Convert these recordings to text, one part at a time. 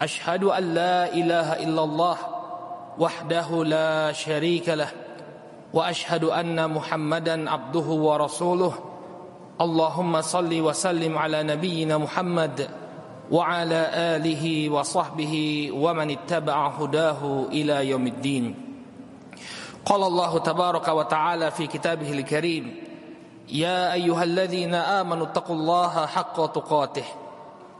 أشهد أن لا إله إلا الله وحده لا شريك له وأشهد أن محمدا عبده ورسوله. اللهم صل وسلم على نبينا محمد وعلى آله وصحبه ومن اتبع هداه إلى يوم الدين. قال الله تبارك وتعالى في كتابه الكريم يا أيها الذين آمنوا اتقوا الله حق تقاته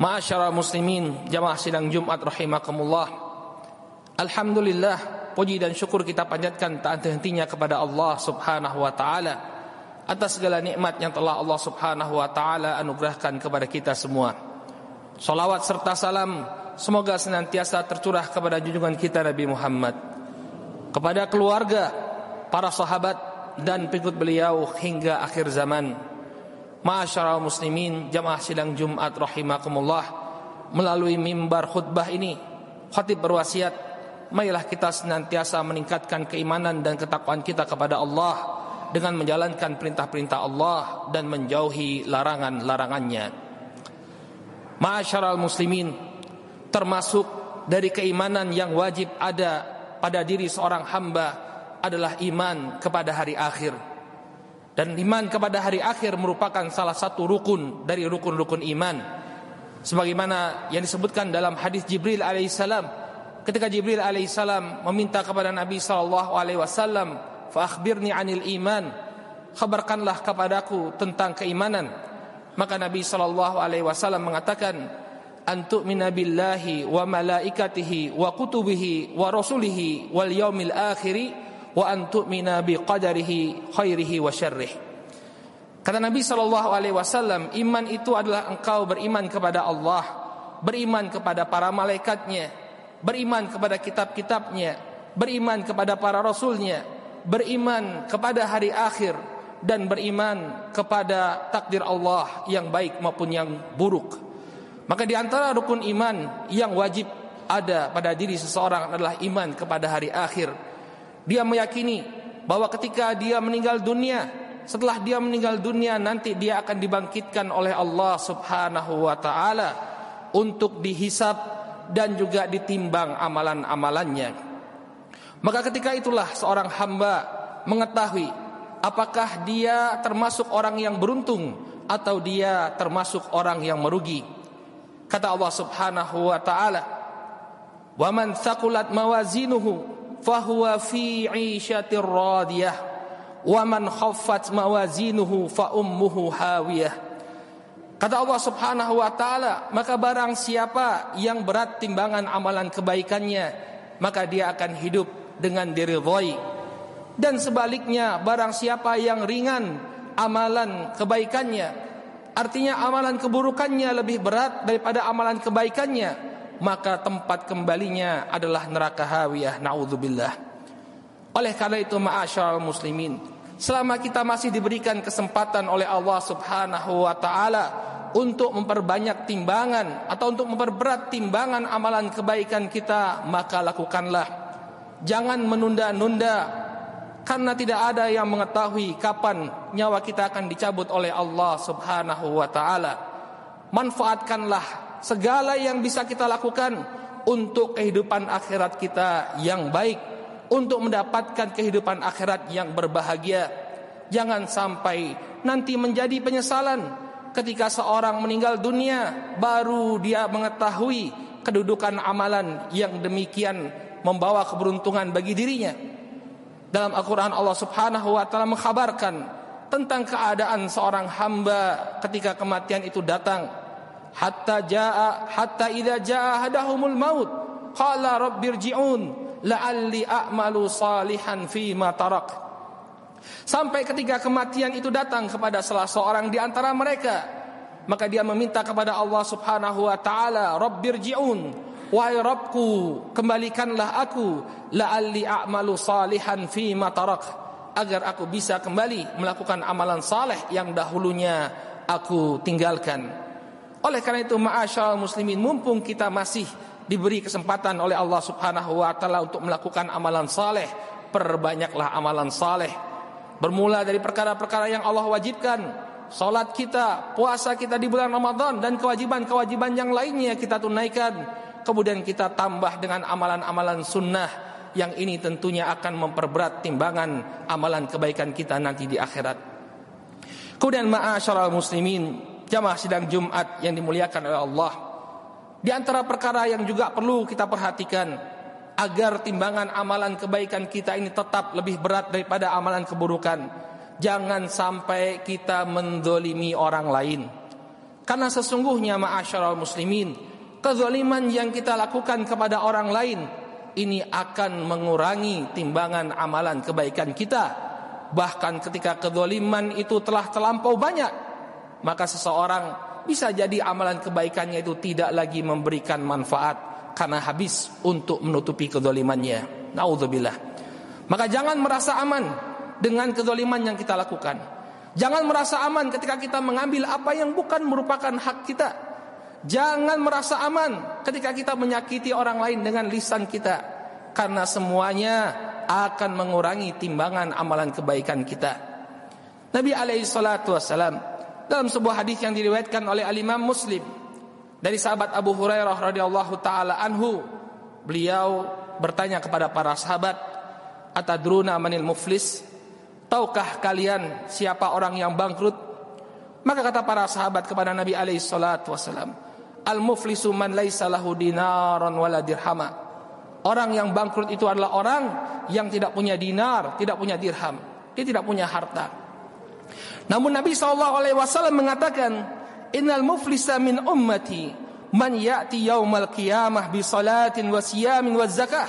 Ma'asyara muslimin jamaah sidang Jumat rahimakumullah. Alhamdulillah puji dan syukur kita panjatkan tak henti-hentinya kepada Allah subhanahu wa ta'ala Atas segala nikmat yang telah Allah subhanahu wa ta'ala anugerahkan kepada kita semua. Salawat serta salam semoga senantiasa tercurah kepada junjungan kita Nabi Muhammad. Kepada keluarga, para sahabat dan pengikut beliau hingga akhir zaman Ma'asyiral muslimin jamaah sidang Jumat rahimakumullah. Melalui mimbar khutbah ini khatib berwasiat marilah kita senantiasa meningkatkan keimanan dan ketakwaan kita kepada Allah dengan menjalankan perintah-perintah Allah dan menjauhi larangan-larangannya. Ma'asyiral muslimin termasuk dari keimanan yang wajib ada pada diri seorang hamba adalah iman kepada hari akhir dan iman kepada hari akhir merupakan salah satu rukun dari rukun-rukun iman. Sebagaimana yang disebutkan dalam hadis Jibril alaihissalam ketika Jibril alaihissalam meminta kepada Nabi sallallahu alaihi wasallam, "Fa 'anil iman." Khabarkanlah kepadaku tentang keimanan. Maka Nabi sallallahu alaihi wasallam mengatakan, "Antu billahi wa malaikatihi wa kutubihi wa rasulihi wal yaumil akhiri." Wa an tu'mina bi qadarihi khairihi wa syarrih. Kata Nabi sallallahu alaihi wasallam, iman itu adalah engkau beriman kepada Allah, beriman kepada para malaikatnya, beriman kepada kitab-kitabnya, beriman kepada para rasulnya, beriman kepada hari akhir dan beriman kepada takdir Allah yang baik maupun yang buruk. Maka di antara rukun iman yang wajib ada pada diri seseorang adalah iman kepada hari akhir dia meyakini bahwa ketika dia meninggal dunia, setelah dia meninggal dunia nanti dia akan dibangkitkan oleh Allah Subhanahu wa taala untuk dihisap dan juga ditimbang amalan-amalannya. Maka ketika itulah seorang hamba mengetahui apakah dia termasuk orang yang beruntung atau dia termasuk orang yang merugi. Kata Allah Subhanahu wa taala, "Wa man mawazinuhu fahuwa fi 'ishatir radiyah wa man khaffat mawazinuhu fa ummuhu hawiyah Kata Allah Subhanahu wa taala, maka barang siapa yang berat timbangan amalan kebaikannya, maka dia akan hidup dengan diridhoi. Dan sebaliknya, barang siapa yang ringan amalan kebaikannya, artinya amalan keburukannya lebih berat daripada amalan kebaikannya, maka tempat kembalinya adalah neraka hawiyah naudzubillah oleh karena itu ma'asyiral muslimin selama kita masih diberikan kesempatan oleh Allah Subhanahu wa taala untuk memperbanyak timbangan atau untuk memperberat timbangan amalan kebaikan kita maka lakukanlah Jangan menunda-nunda karena tidak ada yang mengetahui kapan nyawa kita akan dicabut oleh Allah Subhanahu wa taala. Manfaatkanlah segala yang bisa kita lakukan untuk kehidupan akhirat kita yang baik, untuk mendapatkan kehidupan akhirat yang berbahagia. Jangan sampai nanti menjadi penyesalan ketika seorang meninggal dunia baru dia mengetahui kedudukan amalan yang demikian membawa keberuntungan bagi dirinya. Dalam Al-Quran Allah subhanahu wa ta'ala mengkhabarkan tentang keadaan seorang hamba ketika kematian itu datang. Hatta jaa hatta idza jaa hadahumul maut qala rabbirji'un la'alli a'malu salihan fi ma tarak. Sampai ketika kematian itu datang kepada salah seorang di antara mereka, maka dia meminta kepada Allah Subhanahu wa taala, "Rabbirji'un." Wahai Rabbku, kembalikanlah aku la'alli a'malu salihan fi ma tarak agar aku bisa kembali melakukan amalan saleh yang dahulunya aku tinggalkan. Oleh karena itu, ma'asyal muslimin, mumpung kita masih diberi kesempatan oleh Allah Subhanahu wa taala untuk melakukan amalan saleh, perbanyaklah amalan saleh. Bermula dari perkara-perkara yang Allah wajibkan, salat kita, puasa kita di bulan Ramadan dan kewajiban-kewajiban yang lainnya kita tunaikan kemudian kita tambah dengan amalan-amalan sunnah yang ini tentunya akan memperberat timbangan amalan kebaikan kita nanti di akhirat. Kemudian ma'asyiral muslimin, jamaah sidang Jumat yang dimuliakan oleh Allah. Di antara perkara yang juga perlu kita perhatikan agar timbangan amalan kebaikan kita ini tetap lebih berat daripada amalan keburukan. Jangan sampai kita mendolimi orang lain. Karena sesungguhnya ma'asyiral muslimin, kezaliman yang kita lakukan kepada orang lain ini akan mengurangi timbangan amalan kebaikan kita. Bahkan ketika kezaliman itu telah terlampau banyak, maka seseorang bisa jadi amalan kebaikannya itu tidak lagi memberikan manfaat karena habis untuk menutupi kezalimannya. Nauzubillah. Maka jangan merasa aman dengan kezaliman yang kita lakukan. Jangan merasa aman ketika kita mengambil apa yang bukan merupakan hak kita. Jangan merasa aman ketika kita menyakiti orang lain dengan lisan kita karena semuanya akan mengurangi timbangan amalan kebaikan kita. Nabi alaihi salatu wasalam dalam sebuah hadis yang diriwayatkan oleh Al-Imam Muslim dari sahabat Abu Hurairah radhiyallahu taala anhu, beliau bertanya kepada para sahabat, "Atadruna manil muflis?" Tahukah kalian siapa orang yang bangkrut? Maka kata para sahabat kepada Nabi alaihi salatu wasalam, Al-muflisu man laisa lahu dinaran wala dirhama. Orang yang bangkrut itu adalah orang yang tidak punya dinar, tidak punya dirham. Dia tidak punya harta. Namun Nabi SAW mengatakan, Innal muflisa min ummati man ya'ti yaumal qiyamah bi salatin wa siyamin wa zakah.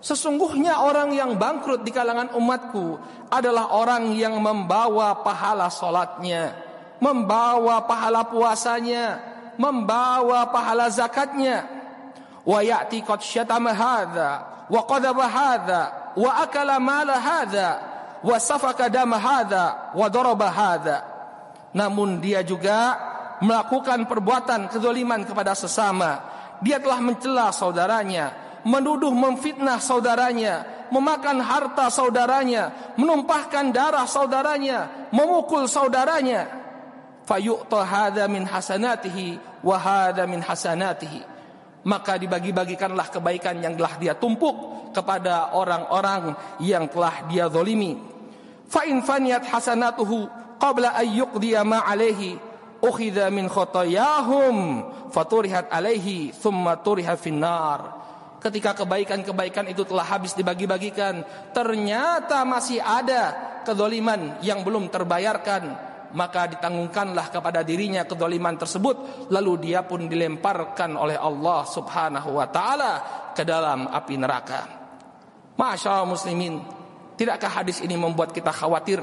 Sesungguhnya orang yang bangkrut di kalangan umatku adalah orang yang membawa pahala solatnya, membawa pahala puasanya, membawa pahala zakatnya wa ya'ti qad syatama hadza wa qadaba hadza wa akala mala hadza wa dama hadza wa daraba hadza namun dia juga melakukan perbuatan kezaliman kepada sesama. Dia telah mencela saudaranya menuduh memfitnah saudaranya memakan harta saudaranya menumpahkan darah saudaranya memukul saudaranya. Fayu'ta hadza min hasanatihi wa hadza min hasanatihi maka dibagi-bagikanlah kebaikan yang telah dia tumpuk kepada orang-orang yang telah dia zalimi. Fa in faniyat hasanatuhu qabla yuqdiya ma alayhi ukhidha min khotoyahum faturihat alaihi thumma turiha finnar. Ketika kebaikan-kebaikan itu telah habis dibagi-bagikan ternyata masih ada kezaliman yang belum terbayarkan maka ditanggungkanlah kepada dirinya kedoliman tersebut lalu dia pun dilemparkan oleh Allah Subhanahu wa taala ke dalam api neraka. Masya muslimin, tidakkah hadis ini membuat kita khawatir?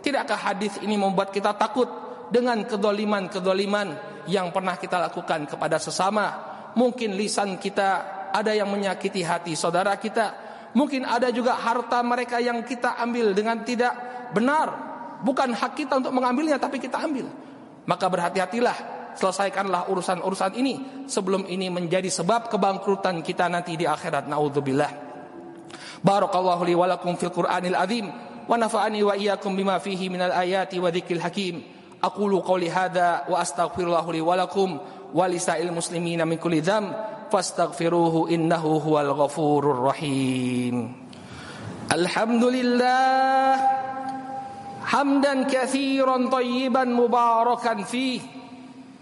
Tidakkah hadis ini membuat kita takut dengan kedoliman-kedoliman yang pernah kita lakukan kepada sesama? Mungkin lisan kita ada yang menyakiti hati saudara kita. Mungkin ada juga harta mereka yang kita ambil dengan tidak benar bukan hak kita untuk mengambilnya tapi kita ambil. Maka berhati-hatilah, selesaikanlah urusan-urusan ini sebelum ini menjadi sebab kebangkrutan kita nanti di akhirat. Nauzubillah. Barakallahu li wa lakum fil Qur'anil azim wa nafa'ani wa iyyakum bima fihi minal ayati wa dzikril hakim. Aqulu qawli hadza wa astaghfirullah li wa lakum wa lisa'il muslimina min kulli dzamb fastaghfiruhu innahu huwal ghafurur rahim. Alhamdulillah hamdan katsiran tayyiban mubarakan fi,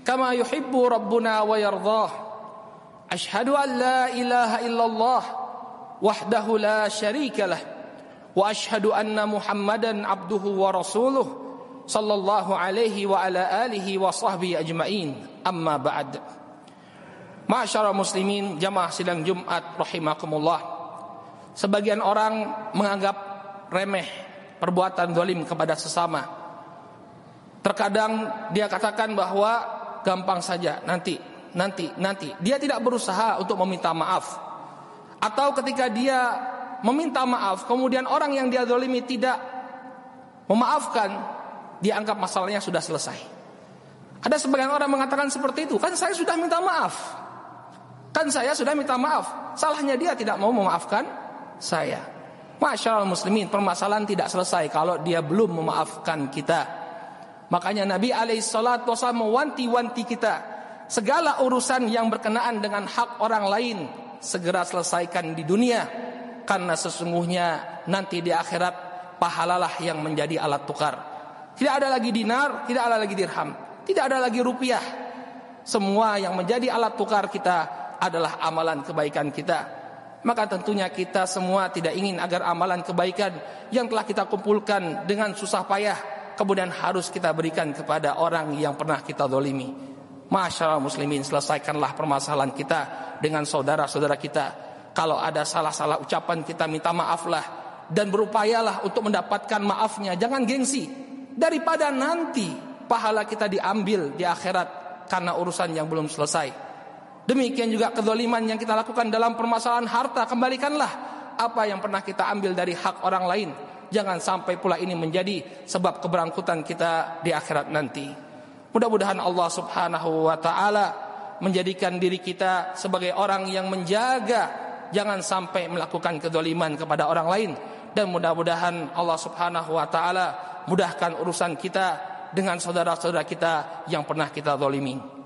kama yuhibbu rabbuna wa yardah. Ashhadu an la ilaha illallah wahdahu la syarikalah wa ashhadu anna muhammadan abduhu wa rasuluh sallallahu alaihi wa ala alihi wa sahbihi ajmain. Amma ba'd. Masyarakat muslimin jamaah sidang Jumat rahimakumullah. Sebagian orang menganggap remeh perbuatan zalim kepada sesama Terkadang dia katakan bahwa gampang saja nanti nanti nanti dia tidak berusaha untuk meminta maaf atau ketika dia meminta maaf, kemudian orang yang dia zalimi tidak memaafkan, dia anggap masalahnya sudah selesai. Ada sebagian orang mengatakan seperti itu, kan saya sudah minta maaf. Kan saya sudah minta maaf. Salahnya dia tidak mau memaafkan saya. Masyaallah muslimin, permasalahan tidak selesai kalau dia belum memaafkan kita. Makanya Nabi alaihissalam mewanti-wanti kita segala urusan yang berkenaan dengan hak orang lain segera selesaikan di dunia karena sesungguhnya nanti di akhirat pahalalah yang menjadi alat tukar. Tidak ada lagi dinar, tidak ada lagi dirham, tidak ada lagi rupiah. Semua yang menjadi alat tukar kita adalah amalan kebaikan kita. Maka tentunya kita semua tidak ingin agar amalan kebaikan yang telah kita kumpulkan dengan susah payah kemudian harus kita berikan kepada orang yang pernah kita dolimi. Masyaallah muslimin selesaikanlah permasalahan kita dengan saudara-saudara kita. Kalau ada salah-salah ucapan kita minta maaflah dan berupayalah untuk mendapatkan maafnya. Jangan gengsi daripada nanti pahala kita diambil di akhirat karena urusan yang belum selesai. Demikian juga kedoliman yang kita lakukan dalam permasalahan harta kembalikanlah apa yang pernah kita ambil dari hak orang lain. Jangan sampai pula ini menjadi sebab keberangkutan kita di akhirat nanti. Mudah-mudahan Allah Subhanahu wa taala menjadikan diri kita sebagai orang yang menjaga jangan sampai melakukan kedoliman kepada orang lain dan mudah-mudahan Allah Subhanahu wa taala mudahkan urusan kita dengan saudara-saudara kita yang pernah kita zalimi.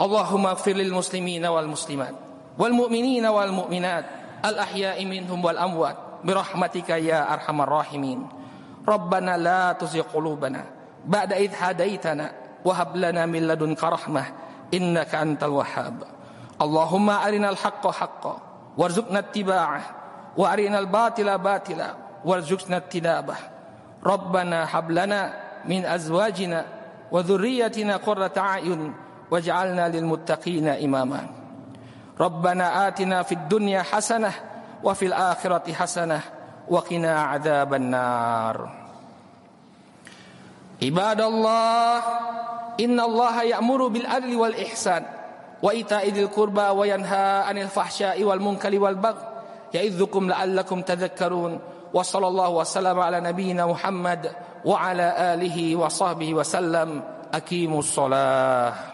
اللهم اغفر للمسلمين والمسلمات والمؤمنين والمؤمنات الأحياء منهم والأموات برحمتك يا أرحم الراحمين. ربنا لا تزغ قلوبنا بعد إذ هديتنا وهب لنا من لدنك رحمة إنك أنت الوهاب. اللهم أرنا الحق حقا وارزقنا اتباعه وأرنا الباطل باطلا وارزقنا اجتنابه. ربنا هب لنا من أزواجنا وذريتنا قرة أعين واجعلنا للمتقين إماما. ربنا آتنا في الدنيا حسنة وفي الآخرة حسنة وقنا عذاب النار. عباد الله إن الله يأمر بالعدل والإحسان وإيتاء ذي القربى وينهى عن الفحشاء والمنكر والبغي يعظكم لعلكم تذكرون. وصلى الله وسلم على نبينا محمد وعلى آله وصحبه وسلم. أقيموا الصلاة.